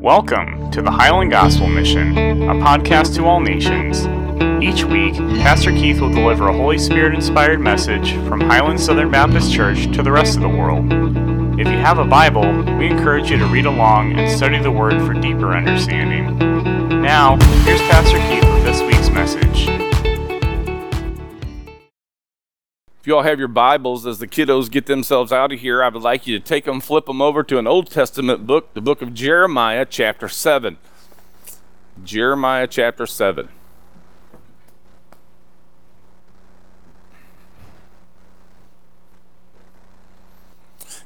Welcome to the Highland Gospel Mission, a podcast to all nations. Each week, Pastor Keith will deliver a Holy Spirit inspired message from Highland Southern Baptist Church to the rest of the world. If you have a Bible, we encourage you to read along and study the Word for deeper understanding. Now, here's Pastor Keith with this week's message. You all have your Bibles as the kiddos get themselves out of here, I would like you to take them, flip them over to an Old Testament book, the book of Jeremiah, chapter 7. Jeremiah, chapter 7.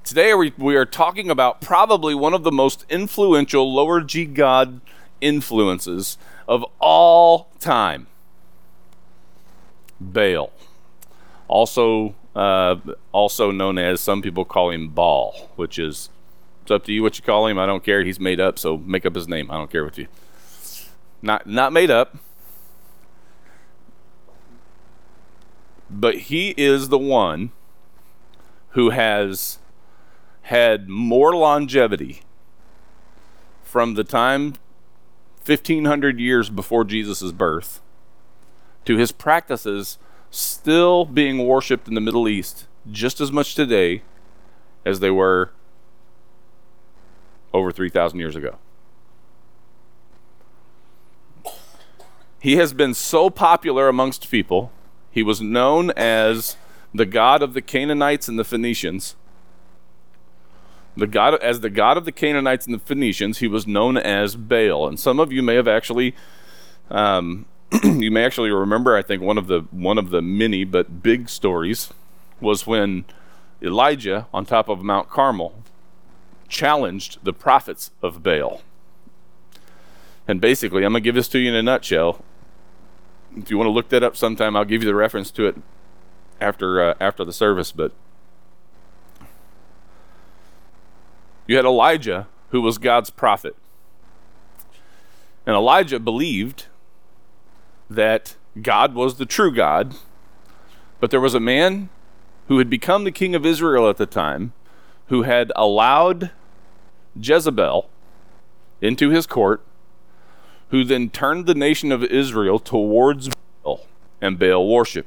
Today we, we are talking about probably one of the most influential lower G God influences of all time Baal also uh, also known as some people call him Ball, which is it's up to you what you call him. I don't care. He's made up, so make up his name. I don't care what you. Not not made up, but he is the one who has had more longevity from the time 1500 years before Jesus' birth to his practices still being worshipped in the Middle East just as much today as they were over 3,000 years ago. He has been so popular amongst people. He was known as the god of the Canaanites and the Phoenicians. The god as the god of the Canaanites and the Phoenicians, he was known as Baal. And some of you may have actually um, you may actually remember, I think one of the one of the many but big stories was when Elijah on top of Mount Carmel challenged the prophets of Baal. And basically, I'm going to give this to you in a nutshell. If you want to look that up sometime, I'll give you the reference to it after uh, after the service, but you had Elijah who was God's prophet. And Elijah believed that God was the true God, but there was a man who had become the king of Israel at the time who had allowed Jezebel into his court, who then turned the nation of Israel towards Baal and Baal worship.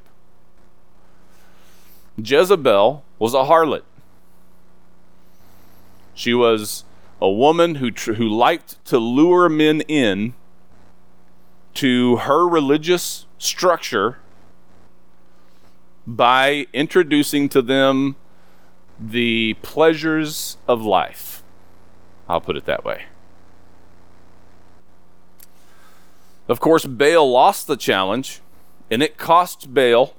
Jezebel was a harlot. She was a woman who, tr- who liked to lure men in to her religious structure by introducing to them the pleasures of life. I'll put it that way. Of course, Baal lost the challenge, and it cost Baal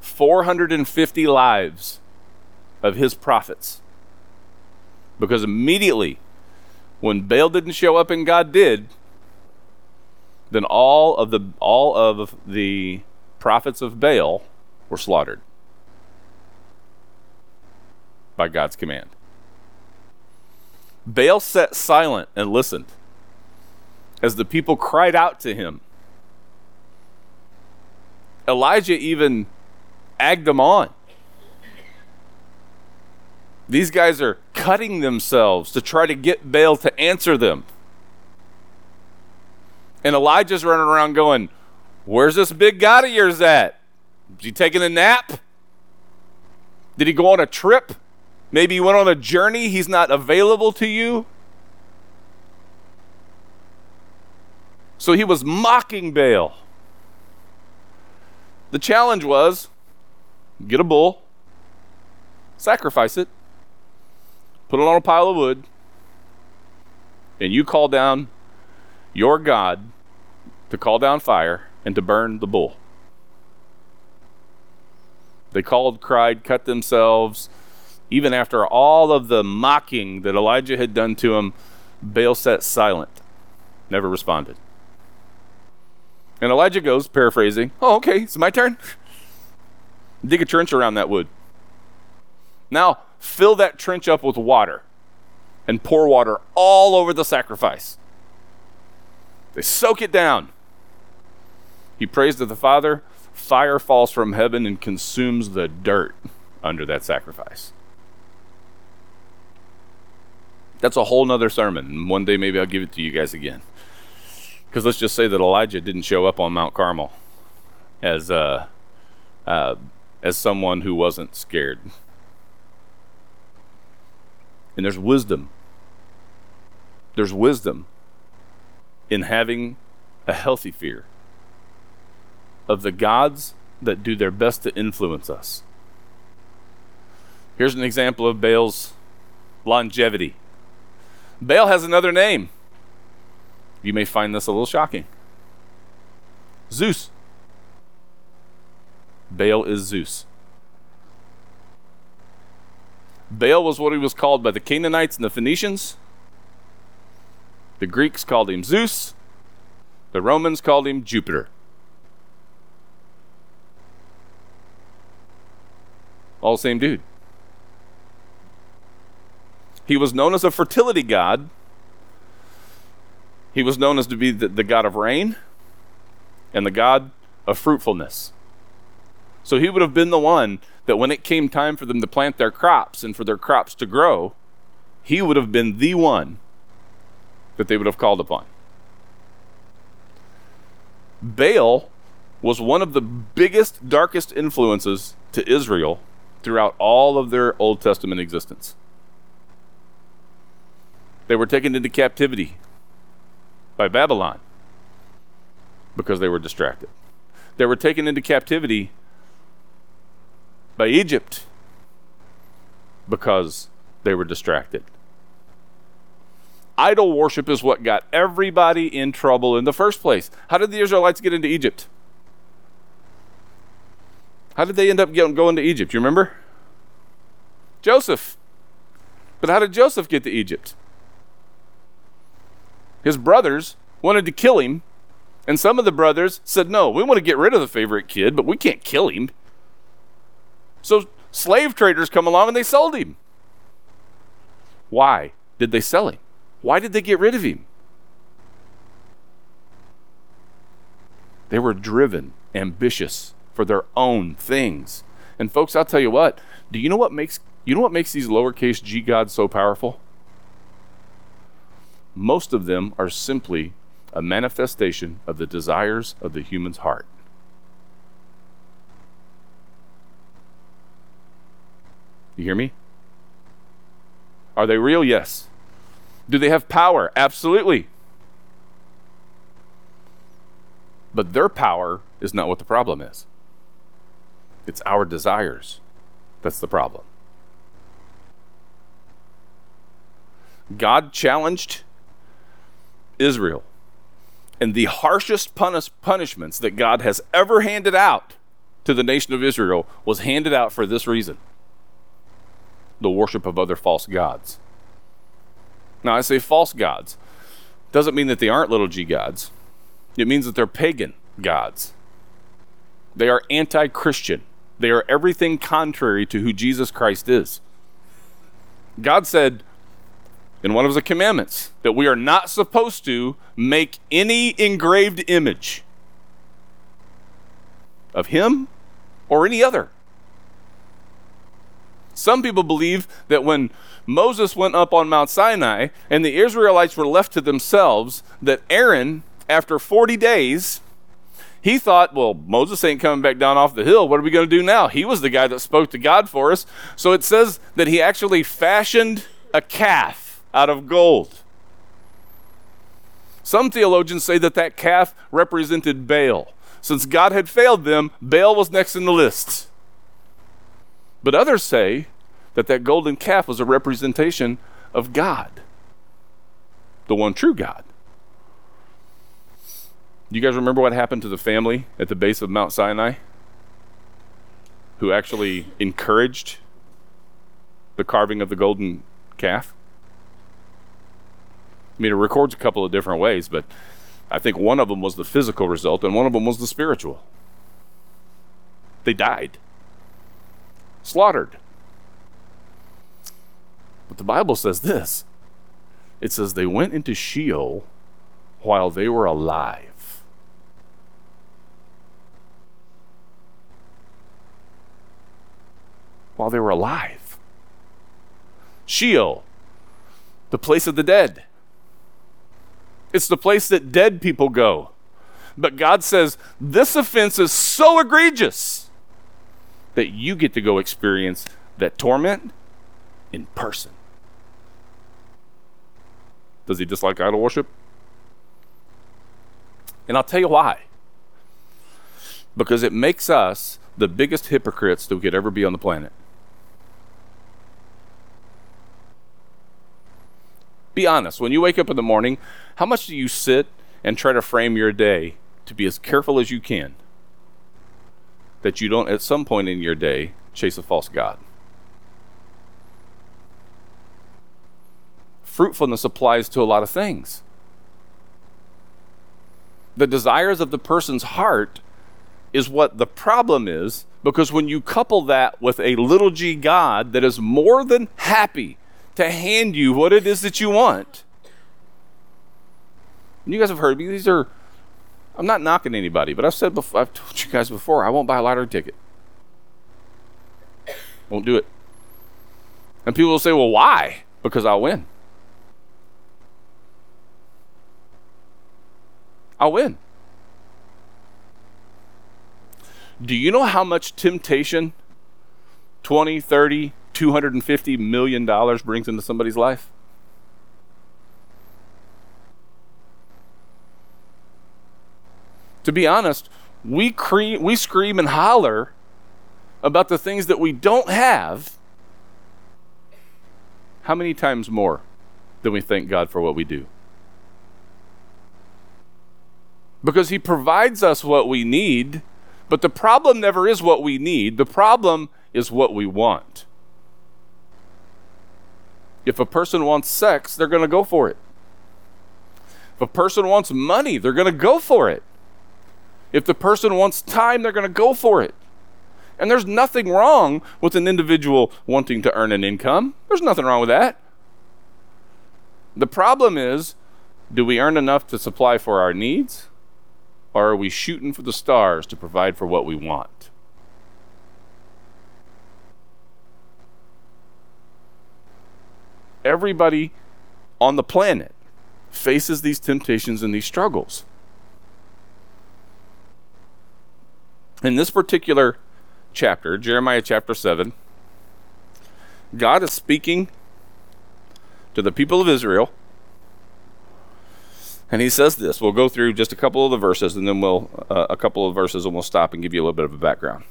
450 lives of his prophets. Because immediately, when Baal didn't show up and God did, then all of the all of the prophets of Baal were slaughtered by God's command. Baal sat silent and listened as the people cried out to him. Elijah even egged them on. These guys are cutting themselves to try to get Baal to answer them. And Elijah's running around going, Where's this big God of yours at? Is he taking a nap? Did he go on a trip? Maybe he went on a journey. He's not available to you. So he was mocking Baal. The challenge was get a bull, sacrifice it, put it on a pile of wood, and you call down your God to call down fire and to burn the bull. They called, cried, cut themselves. Even after all of the mocking that Elijah had done to him, Baal sat silent, never responded. And Elijah goes, paraphrasing, Oh, okay, it's my turn. Dig a trench around that wood. Now, fill that trench up with water and pour water all over the sacrifice. They soak it down. He prays to the Father. Fire falls from heaven and consumes the dirt under that sacrifice. That's a whole nother sermon. One day maybe I'll give it to you guys again. Because let's just say that Elijah didn't show up on Mount Carmel as uh, uh, as someone who wasn't scared. And there's wisdom. There's wisdom in having a healthy fear of the gods that do their best to influence us. Here's an example of Baal's longevity. Baal has another name. You may find this a little shocking Zeus. Baal is Zeus. Baal was what he was called by the Canaanites and the Phoenicians. The Greeks called him Zeus. The Romans called him Jupiter. All same dude. He was known as a fertility god. He was known as to be the, the god of rain and the god of fruitfulness. So he would have been the one that when it came time for them to plant their crops and for their crops to grow, he would have been the one that they would have called upon. Baal was one of the biggest, darkest influences to Israel throughout all of their Old Testament existence. They were taken into captivity by Babylon because they were distracted. They were taken into captivity by Egypt because they were distracted. Idol worship is what got everybody in trouble in the first place. How did the Israelites get into Egypt? How did they end up going to Egypt? You remember? Joseph. But how did Joseph get to Egypt? His brothers wanted to kill him, and some of the brothers said, No, we want to get rid of the favorite kid, but we can't kill him. So slave traders come along and they sold him. Why did they sell him? Why did they get rid of him? They were driven, ambitious for their own things. And folks, I'll tell you what, do you know what makes you know what makes these lowercase g gods so powerful? most of them are simply a manifestation of the desires of the human's heart. You hear me? Are they real? Yes. Do they have power? Absolutely. But their power is not what the problem is. It's our desires that's the problem. God challenged Israel. And the harshest punish- punishments that God has ever handed out to the nation of Israel was handed out for this reason the worship of other false gods. Now, I say false gods. Doesn't mean that they aren't little g gods, it means that they're pagan gods. They are anti Christian. They are everything contrary to who Jesus Christ is. God said, in one of the commandments that we are not supposed to make any engraved image of him or any other. Some people believe that when Moses went up on Mount Sinai and the Israelites were left to themselves, that Aaron, after 40 days, he thought, well, Moses ain't coming back down off the hill. What are we going to do now? He was the guy that spoke to God for us. So it says that he actually fashioned a calf out of gold. Some theologians say that that calf represented Baal. Since God had failed them, Baal was next in the list. But others say that that golden calf was a representation of God, the one true God. Do you guys remember what happened to the family at the base of Mount Sinai who actually encouraged the carving of the golden calf? I mean, it records a couple of different ways, but I think one of them was the physical result and one of them was the spiritual. They died, slaughtered. But the Bible says this it says they went into Sheol while they were alive. While they were alive. Sheol the place of the dead. It's the place that dead people go. But God says, this offense is so egregious that you get to go experience that torment in person. Does he dislike idol worship? And I'll tell you why. Because it makes us the biggest hypocrites that we could ever be on the planet. Be honest, when you wake up in the morning, how much do you sit and try to frame your day to be as careful as you can that you don't, at some point in your day, chase a false God? Fruitfulness applies to a lot of things. The desires of the person's heart is what the problem is because when you couple that with a little g God that is more than happy to hand you what it is that you want. And you guys have heard me. These are, I'm not knocking anybody, but I've said before, I've told you guys before, I won't buy a lottery ticket. Won't do it. And people will say, well, why? Because I'll win. I'll win. Do you know how much temptation 20, 30, 250 million dollars brings into somebody's life? To be honest, we cre- we scream and holler about the things that we don't have. How many times more than we thank God for what we do? Because he provides us what we need but the problem never is what we need, the problem is what we want. If a person wants sex, they're going to go for it. If a person wants money, they're going to go for it. If the person wants time, they're going to go for it. And there's nothing wrong with an individual wanting to earn an income. There's nothing wrong with that. The problem is do we earn enough to supply for our needs? Or are we shooting for the stars to provide for what we want? Everybody on the planet faces these temptations and these struggles. In this particular chapter, Jeremiah chapter 7, God is speaking to the people of Israel and he says this. We'll go through just a couple of the verses, and then we'll uh, a couple of verses, and we'll stop and give you a little bit of a background.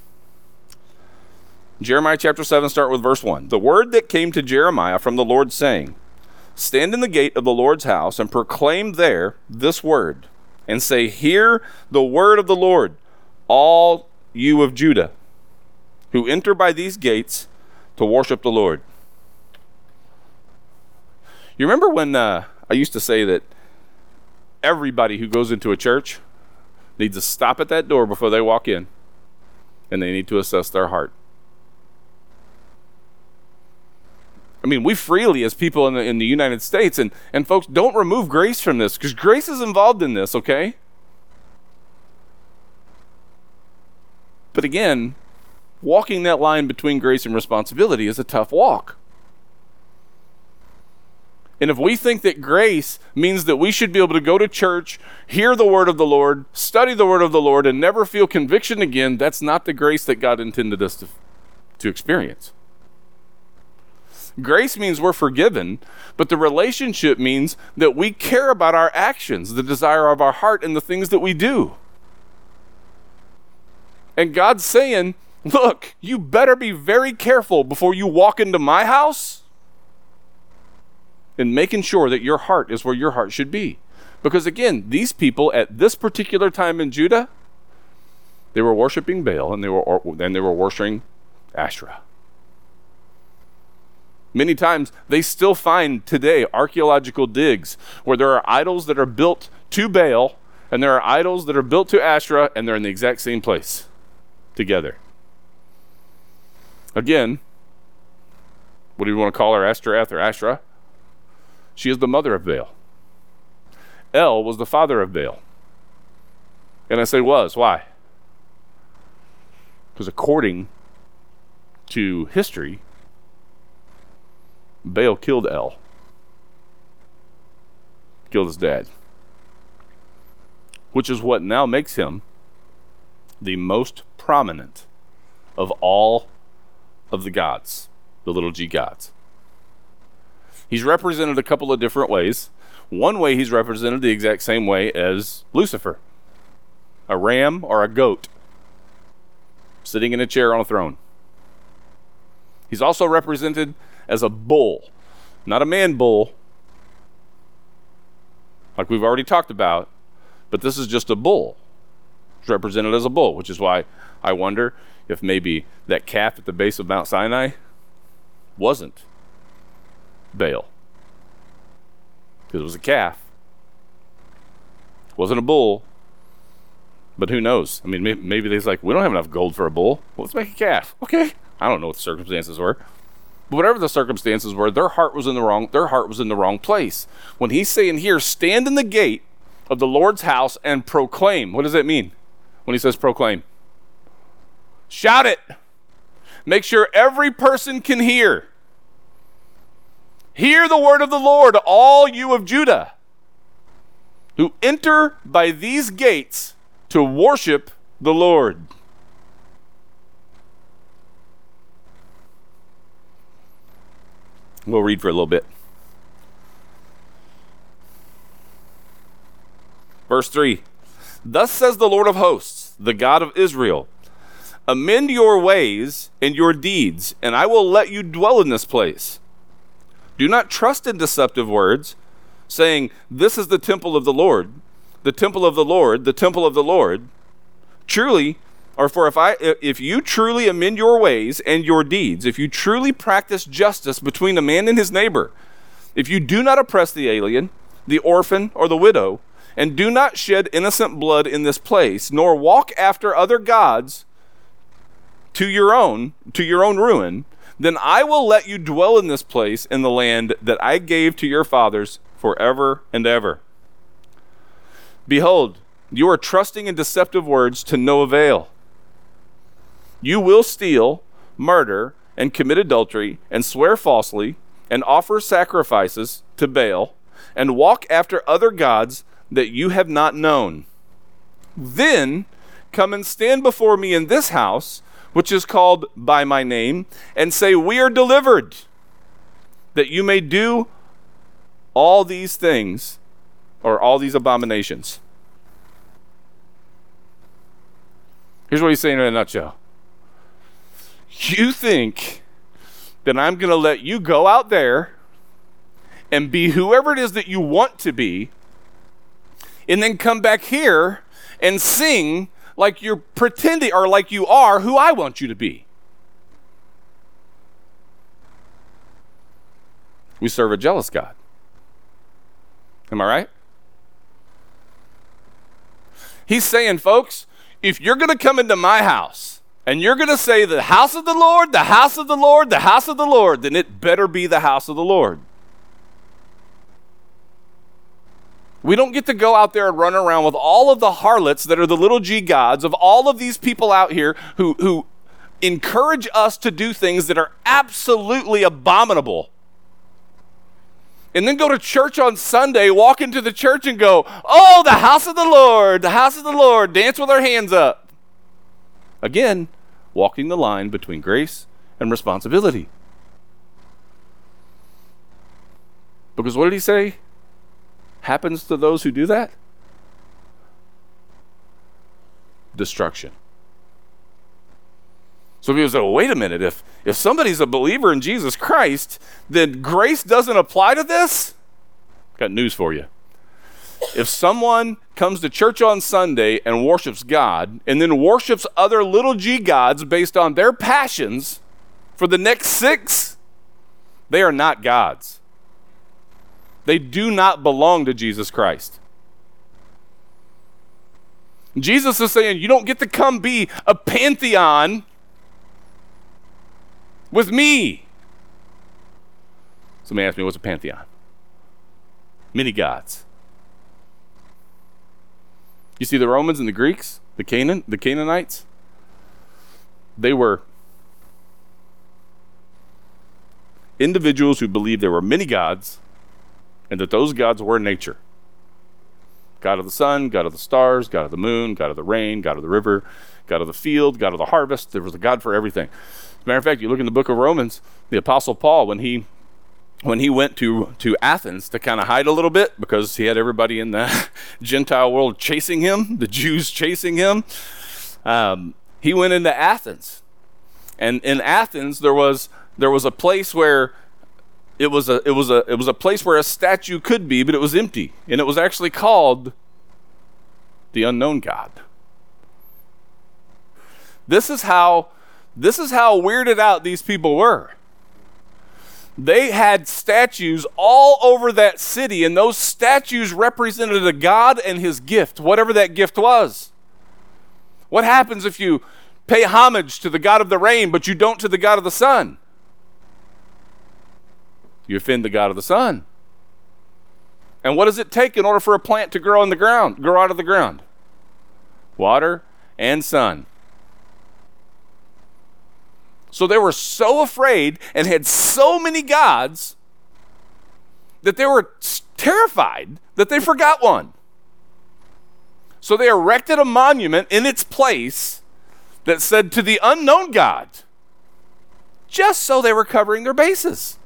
Jeremiah chapter 7, start with verse 1. The word that came to Jeremiah from the Lord, saying, Stand in the gate of the Lord's house and proclaim there this word, and say, Hear the word of the Lord, all you of Judah, who enter by these gates to worship the Lord. You remember when uh, I used to say that everybody who goes into a church needs to stop at that door before they walk in and they need to assess their heart. I mean, we freely, as people in the, in the United States, and, and folks, don't remove grace from this because grace is involved in this, okay? But again, walking that line between grace and responsibility is a tough walk. And if we think that grace means that we should be able to go to church, hear the word of the Lord, study the word of the Lord, and never feel conviction again, that's not the grace that God intended us to, to experience. Grace means we're forgiven, but the relationship means that we care about our actions, the desire of our heart, and the things that we do. And God's saying, Look, you better be very careful before you walk into my house and making sure that your heart is where your heart should be. Because again, these people at this particular time in Judah, they were worshiping Baal and they were and they were worshiping Asherah. Many times they still find today archaeological digs where there are idols that are built to Baal and there are idols that are built to Asherah and they're in the exact same place together. Again, what do you want to call her? Ashtoreth or Asherah? She is the mother of Baal. El was the father of Baal. And I say was. Why? Because according to history, Baal killed El. killed his dad. Which is what now makes him the most prominent of all of the gods, the little g gods. He's represented a couple of different ways. One way he's represented the exact same way as Lucifer a ram or a goat sitting in a chair on a throne. He's also represented as a bull, not a man bull, like we've already talked about, but this is just a bull. It's represented as a bull, which is why I wonder if maybe that calf at the base of Mount Sinai wasn't Baal. Because it was a calf. It wasn't a bull. But who knows? I mean, maybe, they're like, we don't have enough gold for a bull. Well, let's make a calf. Okay. I don't know what the circumstances were. Whatever the circumstances were, their heart was in the wrong their heart was in the wrong place. When he's saying here, stand in the gate of the Lord's house and proclaim. What does that mean? When he says proclaim? Shout it. Make sure every person can hear. Hear the word of the Lord, all you of Judah, who enter by these gates to worship the Lord. We'll read for a little bit. Verse 3 Thus says the Lord of hosts, the God of Israel Amend your ways and your deeds, and I will let you dwell in this place. Do not trust in deceptive words, saying, This is the temple of the Lord, the temple of the Lord, the temple of the Lord. Truly, or for if I if you truly amend your ways and your deeds, if you truly practice justice between a man and his neighbor, if you do not oppress the alien, the orphan, or the widow, and do not shed innocent blood in this place, nor walk after other gods to your own to your own ruin, then I will let you dwell in this place in the land that I gave to your fathers forever and ever. Behold, you are trusting in deceptive words to no avail. You will steal, murder, and commit adultery, and swear falsely, and offer sacrifices to Baal, and walk after other gods that you have not known. Then come and stand before me in this house, which is called by my name, and say, We are delivered, that you may do all these things, or all these abominations. Here's what he's saying in a nutshell you think that I'm going to let you go out there and be whoever it is that you want to be, and then come back here and sing like you're pretending or like you are who I want you to be. We serve a jealous God. Am I right? He's saying, folks, if you're going to come into my house, and you're going to say, The house of the Lord, the house of the Lord, the house of the Lord, then it better be the house of the Lord. We don't get to go out there and run around with all of the harlots that are the little g gods of all of these people out here who, who encourage us to do things that are absolutely abominable. And then go to church on Sunday, walk into the church and go, Oh, the house of the Lord, the house of the Lord, dance with our hands up. Again, walking the line between grace and responsibility. Because what did he say happens to those who do that? Destruction. So people say, well, wait a minute, if, if somebody's a believer in Jesus Christ, then grace doesn't apply to this? Got news for you. If someone comes to church on Sunday and worships God and then worships other little g gods based on their passions for the next six, they are not gods. They do not belong to Jesus Christ. Jesus is saying, You don't get to come be a pantheon with me. Somebody asked me, What's a pantheon? Many gods. You see, the Romans and the Greeks, the Canaan, the Canaanites, they were individuals who believed there were many gods and that those gods were in nature. God of the sun, God of the stars, God of the moon, God of the rain, God of the river, God of the field, God of the harvest. There was a God for everything. As a matter of fact, you look in the book of Romans, the Apostle Paul, when he when he went to, to Athens to kind of hide a little bit because he had everybody in the Gentile world chasing him, the Jews chasing him, um, he went into Athens. And in Athens, there was, there was a place where it was a, it, was a, it was a place where a statue could be, but it was empty. And it was actually called the unknown God. This is how, this is how weirded out these people were they had statues all over that city, and those statues represented a God and his gift, whatever that gift was. What happens if you pay homage to the God of the rain, but you don't to the God of the sun? You offend the God of the sun. And what does it take in order for a plant to grow in the ground, grow out of the ground? Water and sun. So they were so afraid and had so many gods that they were terrified that they forgot one. So they erected a monument in its place that said to the unknown God, just so they were covering their bases.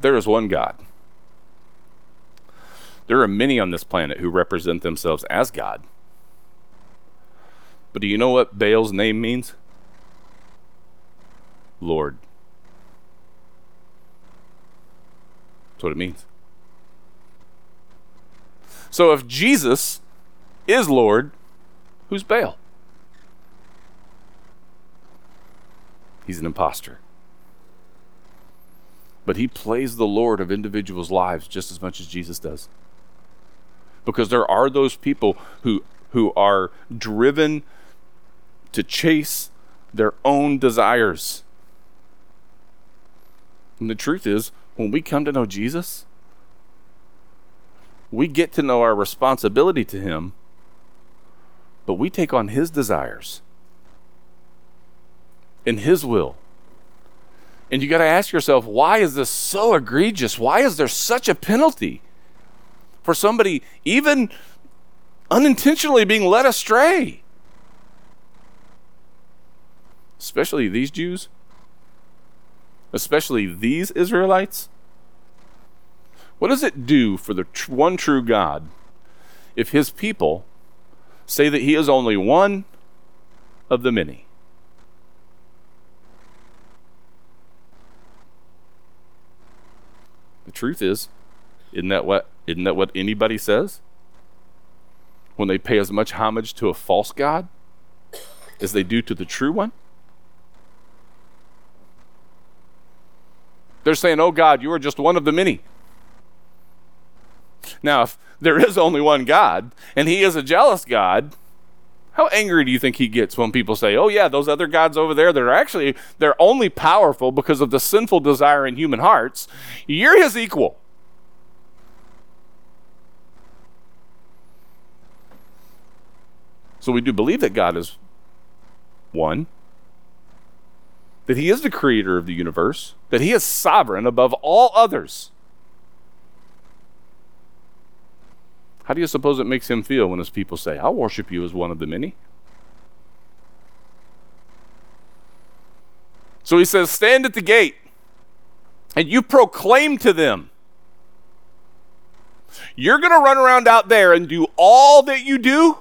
There is one God. There are many on this planet who represent themselves as God. But do you know what Baal's name means? Lord. That's what it means. So if Jesus is Lord, who's Baal? He's an impostor. But he plays the Lord of individuals' lives just as much as Jesus does because there are those people who who are driven to chase their own desires. And the truth is, when we come to know Jesus, we get to know our responsibility to Him, but we take on His desires and His will. And you got to ask yourself, why is this so egregious? Why is there such a penalty? For somebody even unintentionally being led astray. Especially these Jews, especially these Israelites. What does it do for the tr- one true God if his people say that he is only one of the many? The truth is, isn't that what isn't that what anybody says? When they pay as much homage to a false God as they do to the true one? They're saying, Oh God, you are just one of the many. Now, if there is only one God, and He is a jealous God, how angry do you think he gets when people say, "Oh yeah, those other gods over there, that are actually they're only powerful because of the sinful desire in human hearts. You're his equal." So we do believe that God is one, that He is the creator of the universe, that He is sovereign above all others. How do you suppose it makes Him feel when His people say, I'll worship you as one of the many? So He says, Stand at the gate and you proclaim to them. You're going to run around out there and do all that you do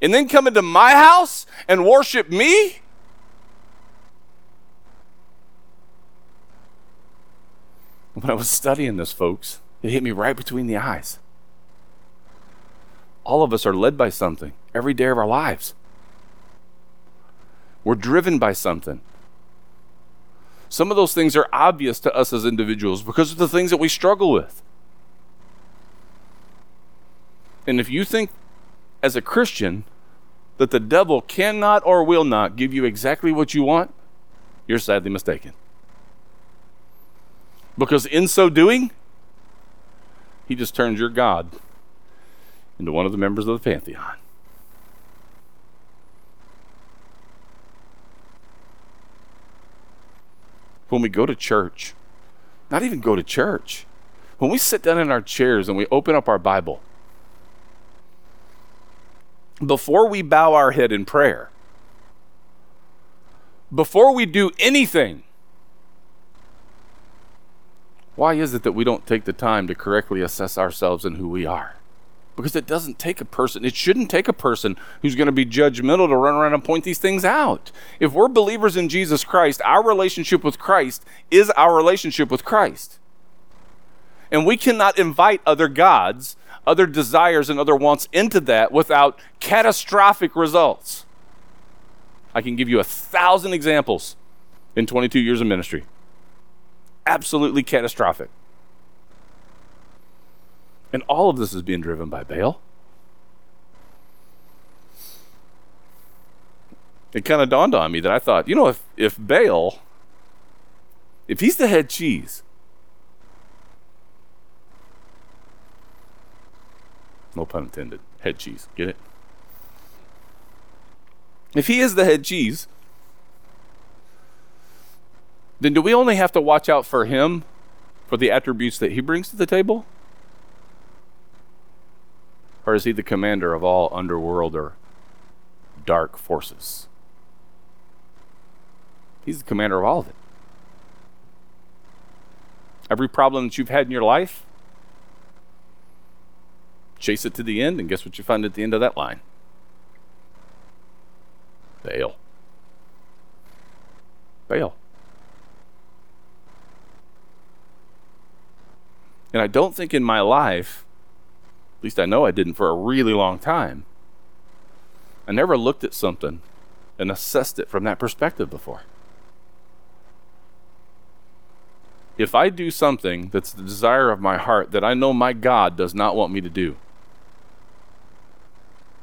and then come into my house and worship me? When I was studying this, folks, it hit me right between the eyes. All of us are led by something every day of our lives. We're driven by something. Some of those things are obvious to us as individuals because of the things that we struggle with. And if you think as a Christian that the devil cannot or will not give you exactly what you want, you're sadly mistaken. Because in so doing, he just turns your God into one of the members of the pantheon. when we go to church, not even go to church, when we sit down in our chairs and we open up our Bible, before we bow our head in prayer, before we do anything, why is it that we don't take the time to correctly assess ourselves and who we are? Because it doesn't take a person, it shouldn't take a person who's going to be judgmental to run around and point these things out. If we're believers in Jesus Christ, our relationship with Christ is our relationship with Christ. And we cannot invite other gods, other desires, and other wants into that without catastrophic results. I can give you a thousand examples in 22 years of ministry. Absolutely catastrophic. And all of this is being driven by Baal. It kind of dawned on me that I thought, you know, if, if Baal, if he's the head cheese, no pun intended, head cheese, get it? If he is the head cheese, then do we only have to watch out for him for the attributes that he brings to the table? Or is he the commander of all underworld or dark forces? He's the commander of all of it. Every problem that you've had in your life, chase it to the end, and guess what you find at the end of that line? Baal. Baal. And I don't think in my life at least I know I didn't for a really long time. I never looked at something and assessed it from that perspective before. If I do something that's the desire of my heart that I know my God does not want me to do,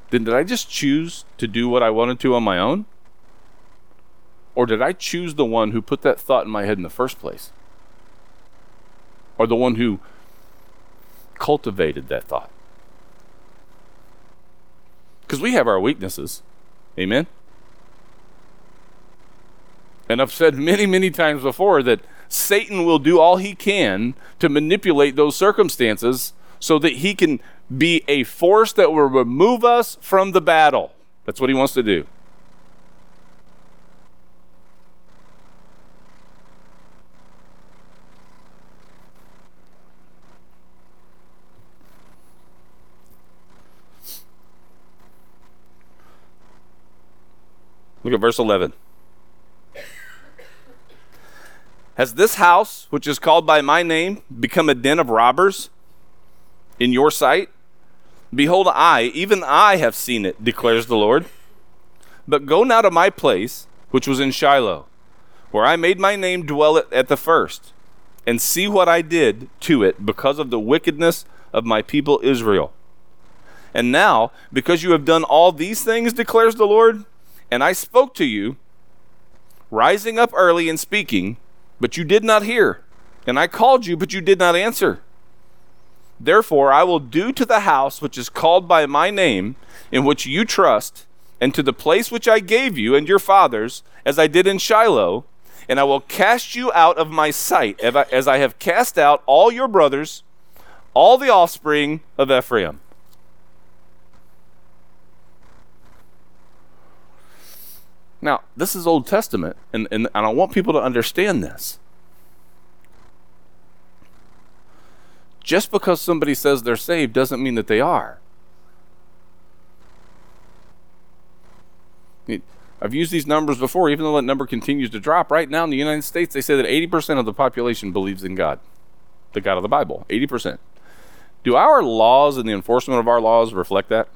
then did I just choose to do what I wanted to on my own? Or did I choose the one who put that thought in my head in the first place? Or the one who cultivated that thought? Because we have our weaknesses. Amen? And I've said many, many times before that Satan will do all he can to manipulate those circumstances so that he can be a force that will remove us from the battle. That's what he wants to do. Look at verse 11. Has this house, which is called by my name, become a den of robbers in your sight? Behold, I, even I, have seen it, declares the Lord. But go now to my place, which was in Shiloh, where I made my name dwell at the first, and see what I did to it because of the wickedness of my people Israel. And now, because you have done all these things, declares the Lord, and I spoke to you, rising up early and speaking, but you did not hear. And I called you, but you did not answer. Therefore, I will do to the house which is called by my name, in which you trust, and to the place which I gave you and your fathers, as I did in Shiloh, and I will cast you out of my sight, as I have cast out all your brothers, all the offspring of Ephraim. Now, this is Old Testament, and, and, and I want people to understand this. Just because somebody says they're saved doesn't mean that they are. I've used these numbers before, even though that number continues to drop. Right now in the United States, they say that 80% of the population believes in God, the God of the Bible. 80%. Do our laws and the enforcement of our laws reflect that?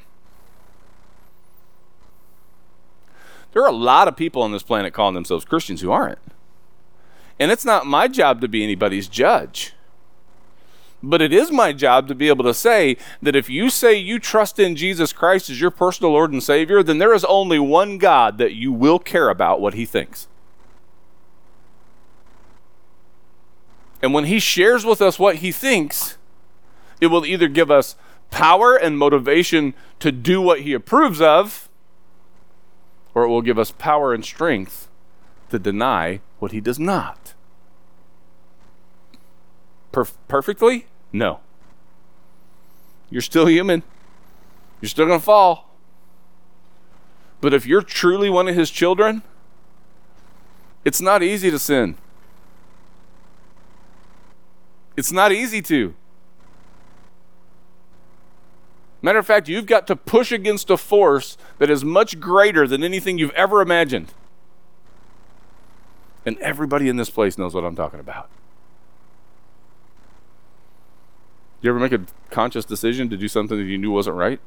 There are a lot of people on this planet calling themselves Christians who aren't. And it's not my job to be anybody's judge. But it is my job to be able to say that if you say you trust in Jesus Christ as your personal Lord and Savior, then there is only one God that you will care about what He thinks. And when He shares with us what He thinks, it will either give us power and motivation to do what He approves of or it will give us power and strength to deny what he does not. perf- perfectly? No. You're still human. You're still going to fall. But if you're truly one of his children, it's not easy to sin. It's not easy to. Matter of fact, you've got to push against a force that is much greater than anything you've ever imagined. And everybody in this place knows what I'm talking about. Did you ever make a conscious decision to do something that you knew wasn't right?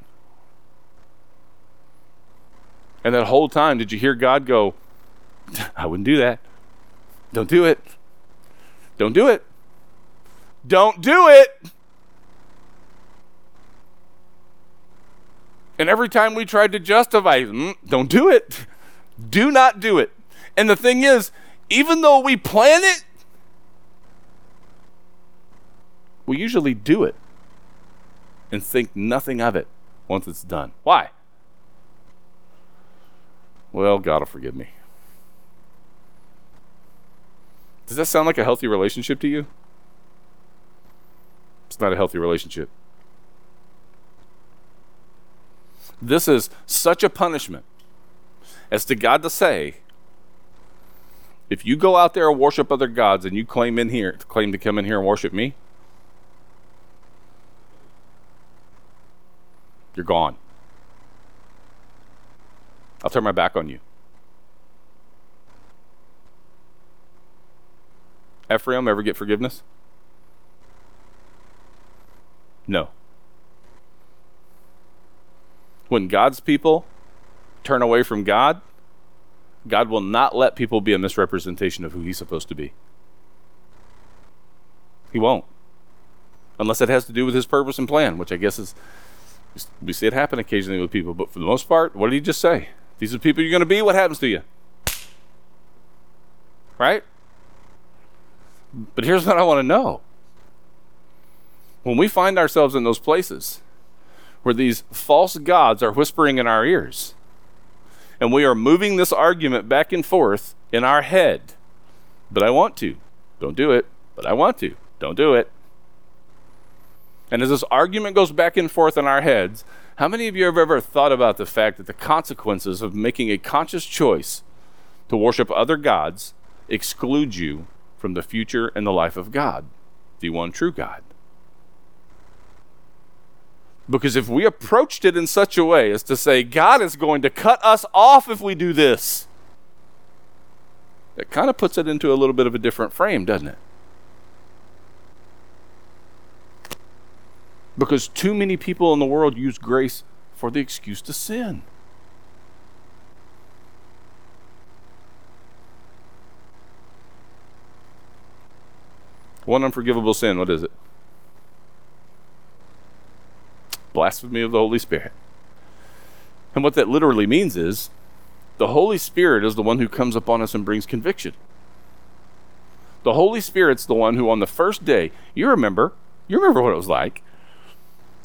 And that whole time, did you hear God go, I wouldn't do that. Don't do it. Don't do it. Don't do it. And every time we tried to justify, mm, don't do it. Do not do it. And the thing is, even though we plan it, we usually do it and think nothing of it once it's done. Why? Well, God will forgive me. Does that sound like a healthy relationship to you? It's not a healthy relationship. This is such a punishment as to God to say, if you go out there and worship other gods and you claim in here claim to come in here and worship me, you're gone. I'll turn my back on you. Ephraim ever get forgiveness? No. When God's people turn away from God, God will not let people be a misrepresentation of who He's supposed to be. He won't. Unless it has to do with His purpose and plan, which I guess is, we see it happen occasionally with people. But for the most part, what did He just say? These are the people you're going to be. What happens to you? Right? But here's what I want to know. When we find ourselves in those places where these false gods are whispering in our ears, and we are moving this argument back and forth in our head, but I want to, don't do it, but I want to, don't do it. And as this argument goes back and forth in our heads, how many of you have ever thought about the fact that the consequences of making a conscious choice to worship other gods exclude you from the future and the life of God, the one true God. Because if we approached it in such a way as to say, God is going to cut us off if we do this, it kind of puts it into a little bit of a different frame, doesn't it? Because too many people in the world use grace for the excuse to sin. One unforgivable sin, what is it? Blasphemy of the Holy Spirit. And what that literally means is the Holy Spirit is the one who comes upon us and brings conviction. The Holy Spirit's the one who, on the first day, you remember, you remember what it was like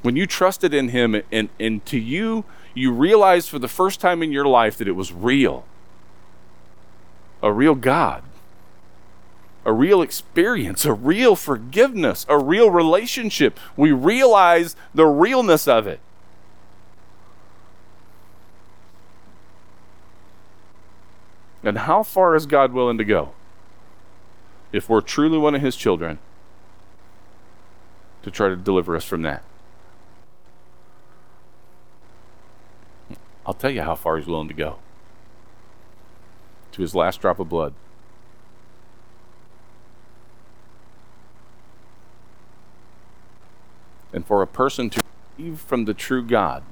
when you trusted in Him, and, and to you, you realized for the first time in your life that it was real a real God a real experience, a real forgiveness, a real relationship. We realize the realness of it. And how far is God willing to go? If we're truly one of His children, to try to deliver us from that. I'll tell you how far He's willing to go. To His last drop of blood. and for a person to receive from the true God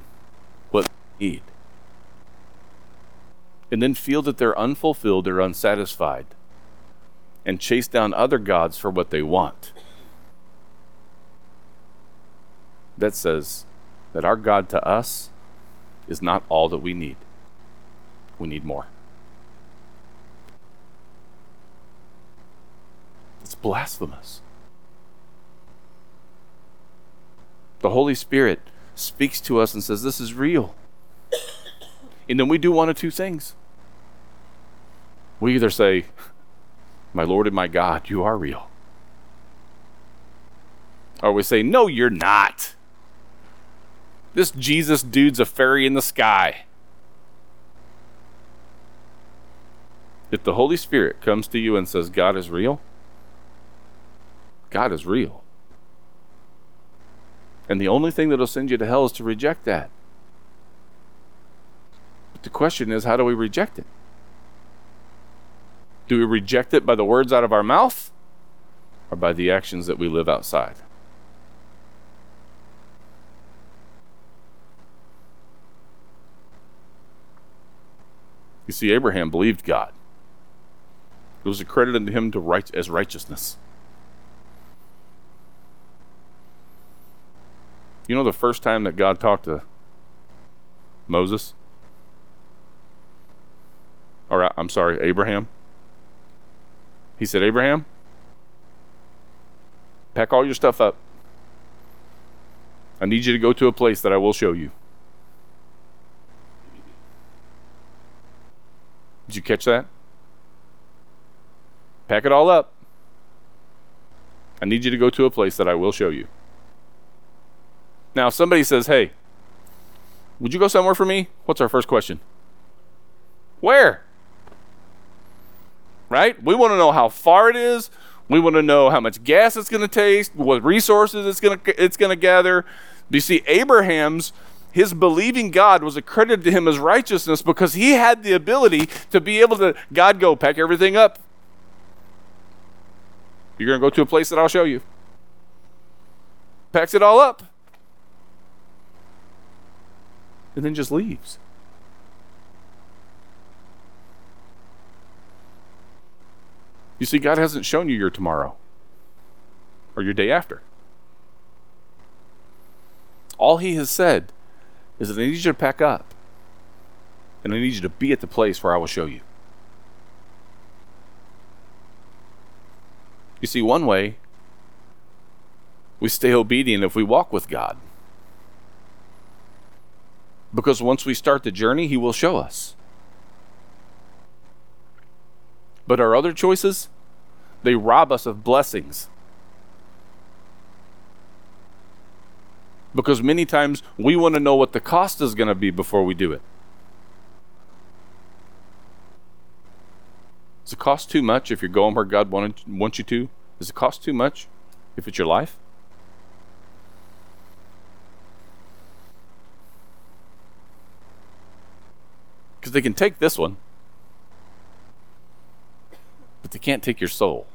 what they need, and then feel that they're unfulfilled or unsatisfied, and chase down other gods for what they want. That says that our God to us is not all that we need. We need more. It's blasphemous. the Holy Spirit speaks to us and says, This is real. And then we do one of two things. We either say, My Lord and my God, you are real. Or we say, No, you're not. This Jesus dude's a fairy in the sky. If the Holy Spirit comes to you and says, God is real, God is real. And the only thing that'll send you to hell is to reject that. But the question is, how do we reject it? Do we reject it by the words out of our mouth or by the actions that we live outside? You see, Abraham believed God. It was accredited to him to right, as righteousness. You know the first time that God talked to Moses? Or, I'm sorry, Abraham? He said, Abraham, pack all your stuff up. I need you to go to a place that I will show you. Did you catch that? Pack it all up. I need you to go to a place that I will show you. Now, if somebody says, Hey, would you go somewhere for me? What's our first question? Where? Right? We want to know how far it is. We want to know how much gas it's going to taste, what resources it's going to it's going to gather. You see Abraham's his believing God was accredited to him as righteousness because he had the ability to be able to God go pack everything up. You're going to go to a place that I'll show you. Packs it all up. and then just leaves. You see, God hasn't shown you your tomorrow or your day after. All He has said is that I need you to pack up and I need you to be at the place where I will show you. You see, one way we stay obedient if we walk with God. Because once we start the journey, He will show us. But our other choices, they rob us of blessings. Because many times we want to know what the cost is going to be before we do it. Does it cost too much if you're going where God wanted, wants you to? Does it cost too much if it's your life? Because they can take this one, but they can't take your soul.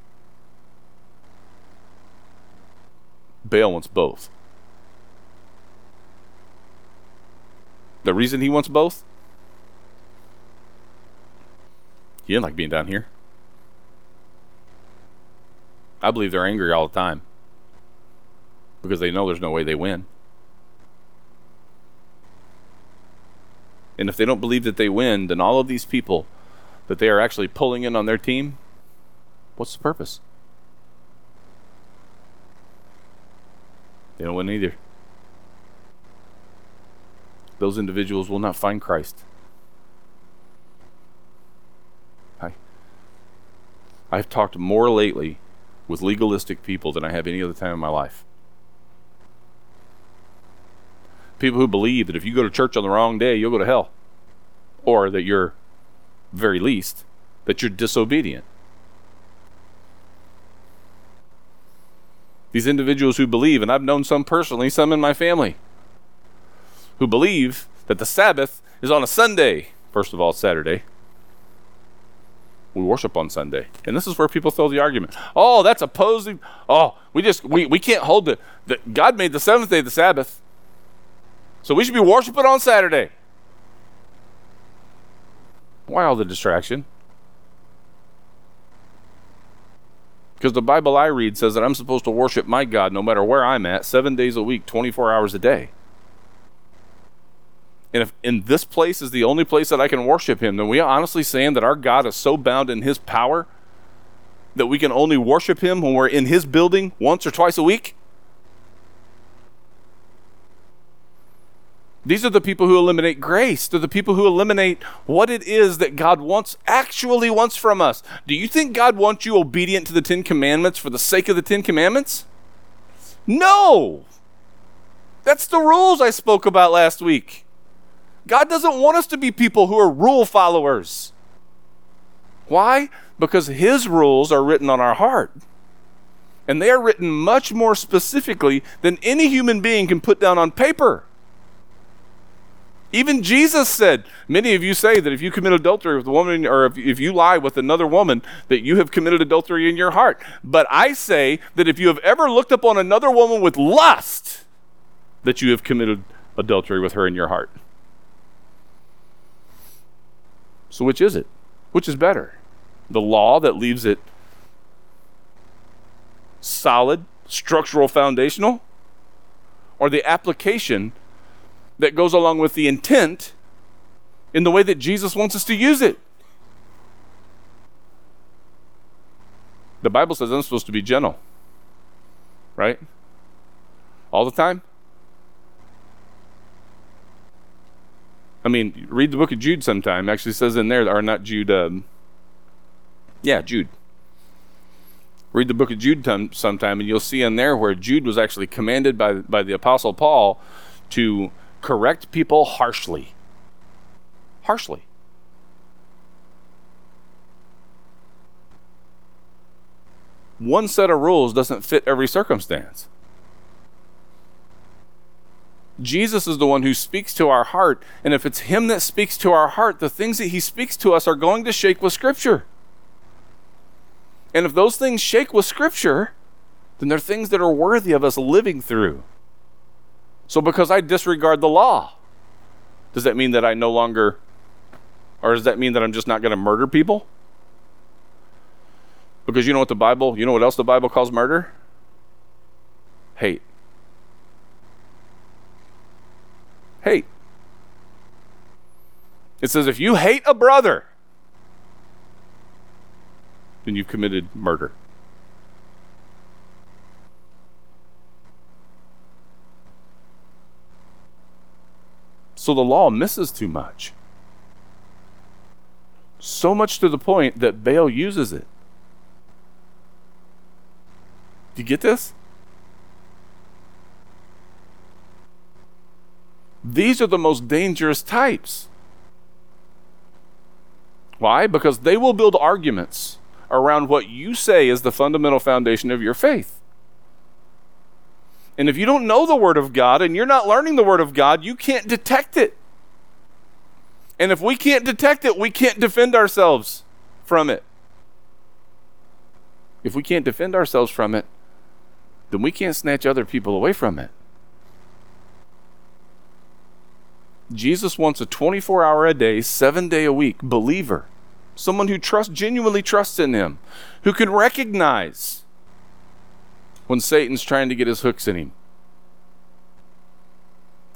Baal wants both. The reason he wants both? He didn't like being down here. I believe they're angry all the time because they know there's no way they win. And if they don't believe that they win, then all of these people that they are actually pulling in on their team, what's the purpose? They don't win either. Those individuals will not find Christ. I, I've talked more lately with legalistic people than I have any other time in my life. people who believe that if you go to church on the wrong day, you'll go to hell. Or that you're, very least, that you're disobedient. These individuals who believe, and I've known some personally, some in my family, who believe that the Sabbath is on a Sunday. First of all, Saturday. We worship on Sunday. And this is where people throw the argument. Oh, that's opposing. Oh, we just we, we can't hold the God made the seventh day the Sabbath. So we should be worshiping on Saturday. Why all the distraction? Because the Bible I read says that I'm supposed to worship my God no matter where I'm at, seven days a week, 24 hours a day. And if in this place is the only place that I can worship Him, then we are honestly saying that our God is so bound in His power that we can only worship Him when we're in His building once or twice a week? These are the people who eliminate grace. They're the people who eliminate what it is that God wants, actually wants from us. Do you think God wants you obedient to the Ten Commandments for the sake of the Ten Commandments? No! That's the rules I spoke about last week. God doesn't want us to be people who are rule followers. Why? Because His rules are written on our heart. And they are written much more specifically than any human being can put down on paper. Even Jesus said, Many of you say that if you commit adultery with a woman, or if, if you lie with another woman, that you have committed adultery in your heart. But I say that if you have ever looked upon another woman with lust, that you have committed adultery with her in your heart. So, which is it? Which is better? The law that leaves it solid, structural, foundational, or the application that goes along with the intent in the way that Jesus wants us to use it. The Bible says I'm supposed to be gentle, right? All the time? I mean, read the book of Jude sometime. Actually says in there, are not Jude, um, yeah, Jude. Read the book of Jude sometime, and you'll see in there where Jude was actually commanded by, by the Apostle Paul to correct people harshly. Harshly. One set of rules doesn't fit every circumstance. Jesus is the one who speaks to our heart, and if it's Him that speaks to our heart, the things that He speaks to us are going to shake with Scripture. And if those things shake with Scripture, then they're things that are worthy of us living through. So, because I disregard the law, does that mean that I no longer, or does that mean that I'm just not going to murder people? Because you know what the Bible, you know what else the Bible calls murder? Hate. Hate. It says if you hate a brother, then you've committed murder. So the law misses too much. So much to the point that Baal uses it. Do you get this? These are the most dangerous types. Why? Because they will build arguments around what you say is the fundamental foundation of your faith. And if you don't know the Word of God and you're not learning the Word of God, you can't detect it. And if we can't detect it, we can't defend ourselves from it. If we can't defend ourselves from it, then we can't snatch other people away from it. Jesus wants a 24 hour a day, seven day a week believer, someone who trusts, genuinely trusts in Him, who can recognize when Satan's trying to get his hooks in him.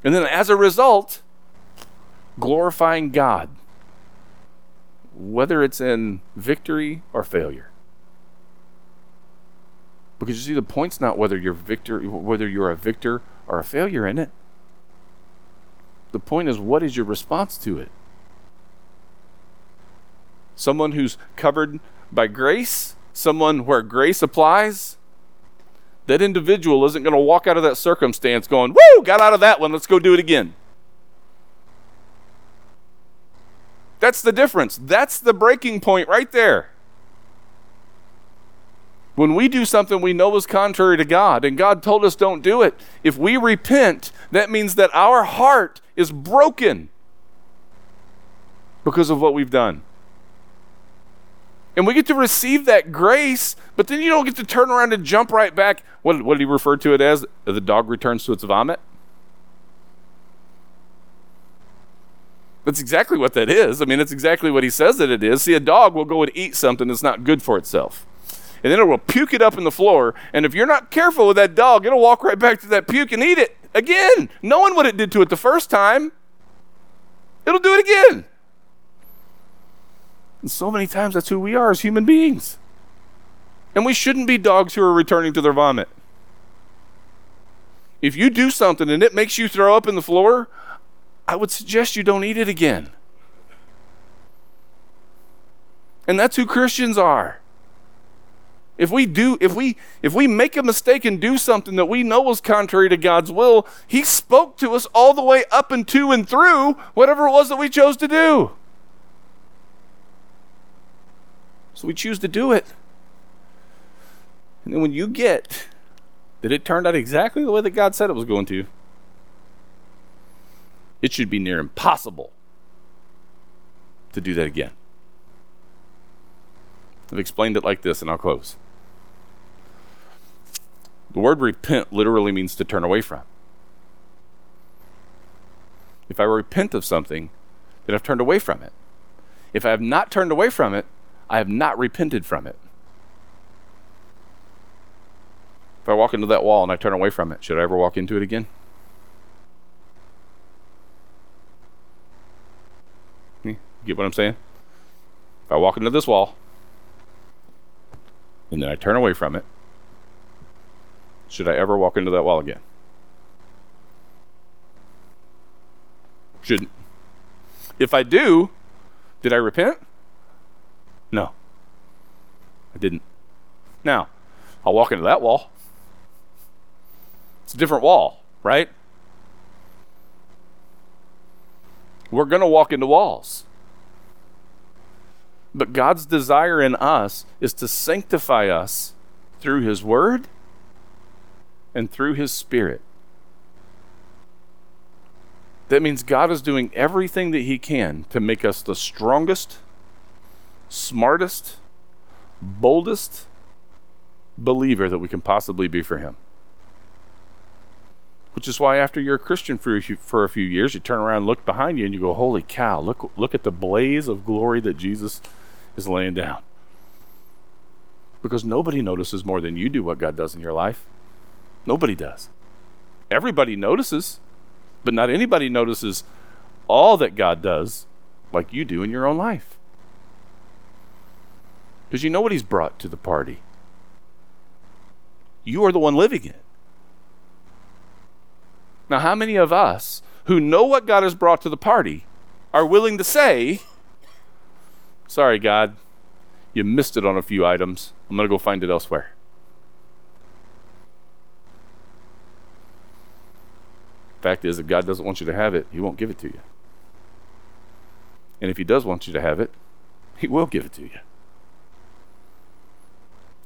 And then as a result, glorifying God, whether it's in victory or failure. Because you see, the point's not whether you're victor, whether you're a victor or a failure in it. The point is, what is your response to it? Someone who's covered by grace, someone where grace applies, that individual isn't going to walk out of that circumstance going, Woo, got out of that one, let's go do it again. That's the difference. That's the breaking point right there. When we do something we know is contrary to God, and God told us don't do it, if we repent, that means that our heart is broken because of what we've done. And we get to receive that grace, but then you don't get to turn around and jump right back. What, what did he refer to it as? The dog returns to its vomit? That's exactly what that is. I mean, that's exactly what he says that it is. See, a dog will go and eat something that's not good for itself. And then it will puke it up in the floor. And if you're not careful with that dog, it'll walk right back to that puke and eat it again, knowing what it did to it the first time. It'll do it again. And so many times that's who we are as human beings. And we shouldn't be dogs who are returning to their vomit. If you do something and it makes you throw up in the floor, I would suggest you don't eat it again. And that's who Christians are. If we do, if we if we make a mistake and do something that we know is contrary to God's will, He spoke to us all the way up and to and through whatever it was that we chose to do. So we choose to do it. And then when you get that it turned out exactly the way that God said it was going to, it should be near impossible to do that again. I've explained it like this, and I'll close. The word repent literally means to turn away from. If I repent of something, then I've turned away from it. If I have not turned away from it, I have not repented from it. If I walk into that wall and I turn away from it, should I ever walk into it again? Hmm, you get what I'm saying? If I walk into this wall and then I turn away from it, should I ever walk into that wall again? Shouldn't. If I do, did I repent? No. I didn't. Now, I'll walk into that wall. It's a different wall, right? We're going to walk into walls. But God's desire in us is to sanctify us through His Word and through His Spirit. That means God is doing everything that He can to make us the strongest, smartest, boldest believer that we can possibly be for Him. Which is why, after you're a Christian for a, few, for a few years, you turn around and look behind you and you go, Holy cow, look, look at the blaze of glory that Jesus is laying down. Because nobody notices more than you do what God does in your life. Nobody does. Everybody notices, but not anybody notices all that God does like you do in your own life. Because you know what He's brought to the party. You are the one living it. Now, how many of us who know what God has brought to the party are willing to say, Sorry, God, you missed it on a few items. I'm going to go find it elsewhere? Fact is, if God doesn't want you to have it, He won't give it to you. And if He does want you to have it, He will give it to you.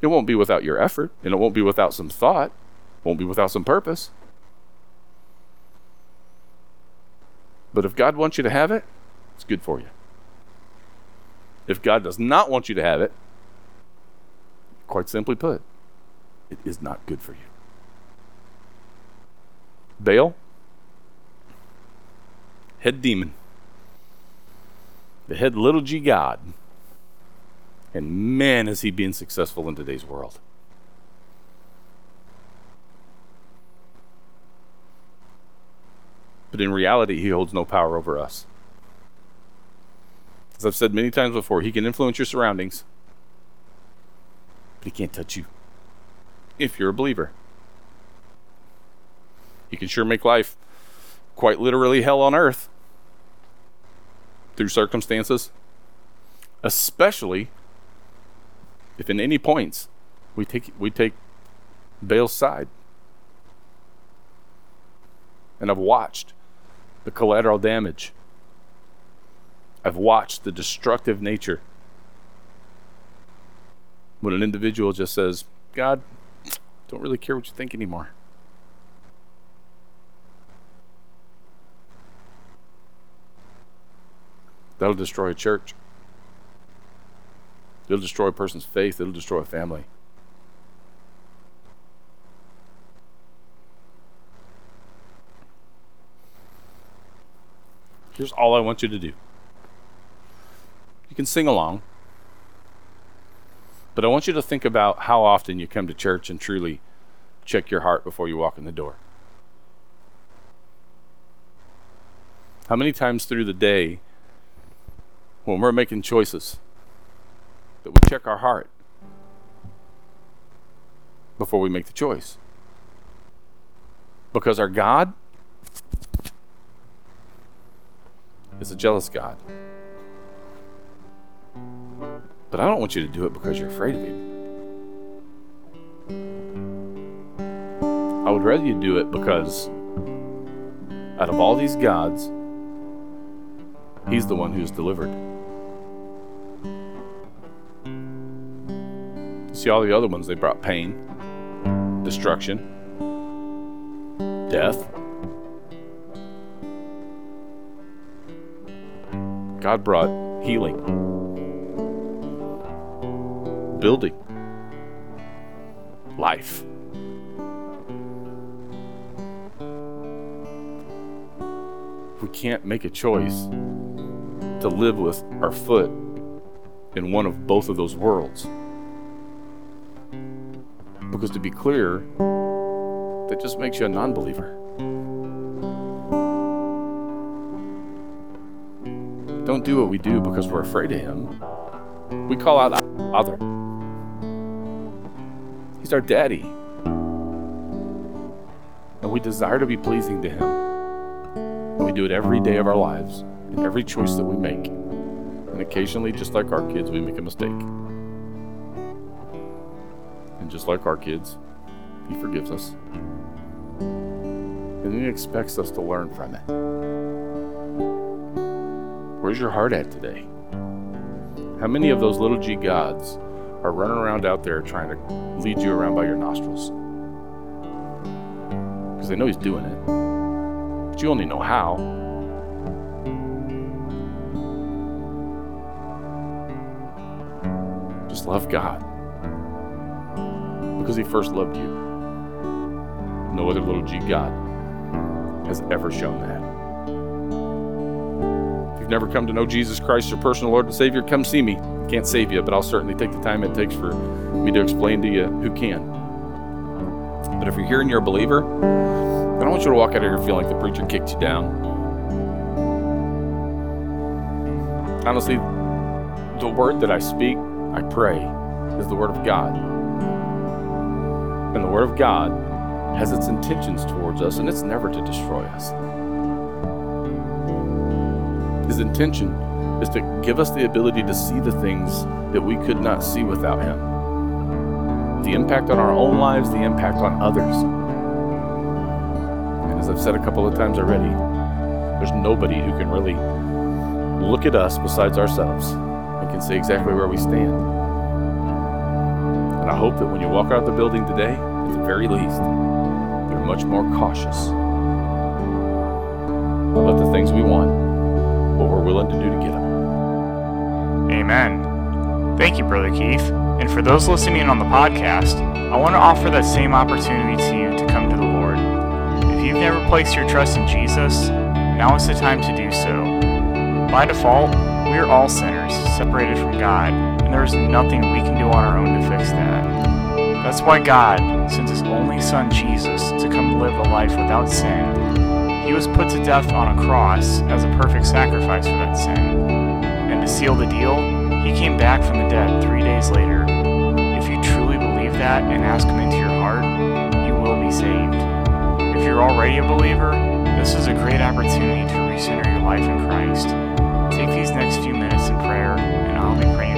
It won't be without your effort, and it won't be without some thought, it won't be without some purpose. But if God wants you to have it, it's good for you. If God does not want you to have it, quite simply put, it is not good for you. Baal, head demon, the head little g God. And man, is he being successful in today's world. But in reality, he holds no power over us. As I've said many times before, he can influence your surroundings, but he can't touch you if you're a believer. He can sure make life quite literally hell on earth through circumstances, especially if in any points we take we take Baal's side. And I've watched the collateral damage I've watched the destructive nature when an individual just says, God, don't really care what you think anymore. That'll destroy a church. It'll destroy a person's faith. It'll destroy a family. Here's all I want you to do You can sing along. But I want you to think about how often you come to church and truly check your heart before you walk in the door. How many times through the day, when we're making choices that we check our heart before we make the choice. Because our God is a jealous God. But I don't want you to do it because you're afraid of Him. I would rather you do it because out of all these gods, He's the one who's delivered. See, all the other ones, they brought pain, destruction, death. God brought healing, building, life. We can't make a choice to live with our foot in one of both of those worlds. Because to be clear, that just makes you a non believer. Don't do what we do because we're afraid of Him. We call out Father. He's our daddy. And we desire to be pleasing to Him. And we do it every day of our lives, in every choice that we make. And occasionally, just like our kids, we make a mistake. And just like our kids, He forgives us. And He expects us to learn from it. Where's your heart at today? How many of those little g gods are running around out there trying to lead you around by your nostrils? Because they know He's doing it, but you only know how. Just love God because He first loved you. No other little g God has ever shown that. If you've never come to know Jesus Christ, your personal Lord and Savior, come see me. Can't save you, but I'll certainly take the time it takes for me to explain to you who can. But if you're here and you're a believer, I don't want you to walk out of here feeling like the preacher kicked you down. Honestly, the word that I speak, I pray, is the word of God. And the word of God has its intentions towards us, and it's never to destroy us. His intention is to give us the ability to see the things that we could not see without Him. The impact on our own lives, the impact on others. And as I've said a couple of times already, there's nobody who can really look at us besides ourselves and can say exactly where we stand. Hope that when you walk out the building today, at the very least, you're much more cautious about the things we want, what we're willing to do to get them. Amen. Thank you, Brother Keith. And for those listening on the podcast, I want to offer that same opportunity to you to come to the Lord. If you've never placed your trust in Jesus, now is the time to do so. By default, we are all sinners, separated from God, and there is nothing we can do on our own to fix that. That's why God sent His only Son, Jesus, to come live a life without sin. He was put to death on a cross as a perfect sacrifice for that sin. And to seal the deal, He came back from the dead three days later. If you truly believe that and ask Him into your heart, you will be saved. If you're already a believer, this is a great opportunity to recenter your life in Christ. Next few minutes in prayer, and I'll be praying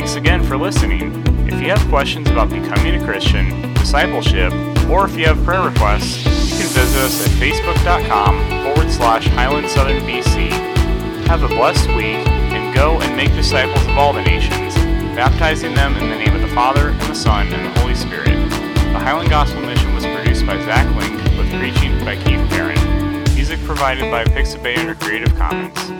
Thanks again for listening. If you have questions about becoming a Christian, discipleship, or if you have prayer requests, you can visit us at facebook.com forward slash Highland Southern BC. Have a blessed week and go and make disciples of all the nations, baptizing them in the name of the Father, and the Son, and the Holy Spirit. The Highland Gospel Mission was produced by Zach Link with preaching by Keith Perrin. Music provided by Pixabay under Creative Commons.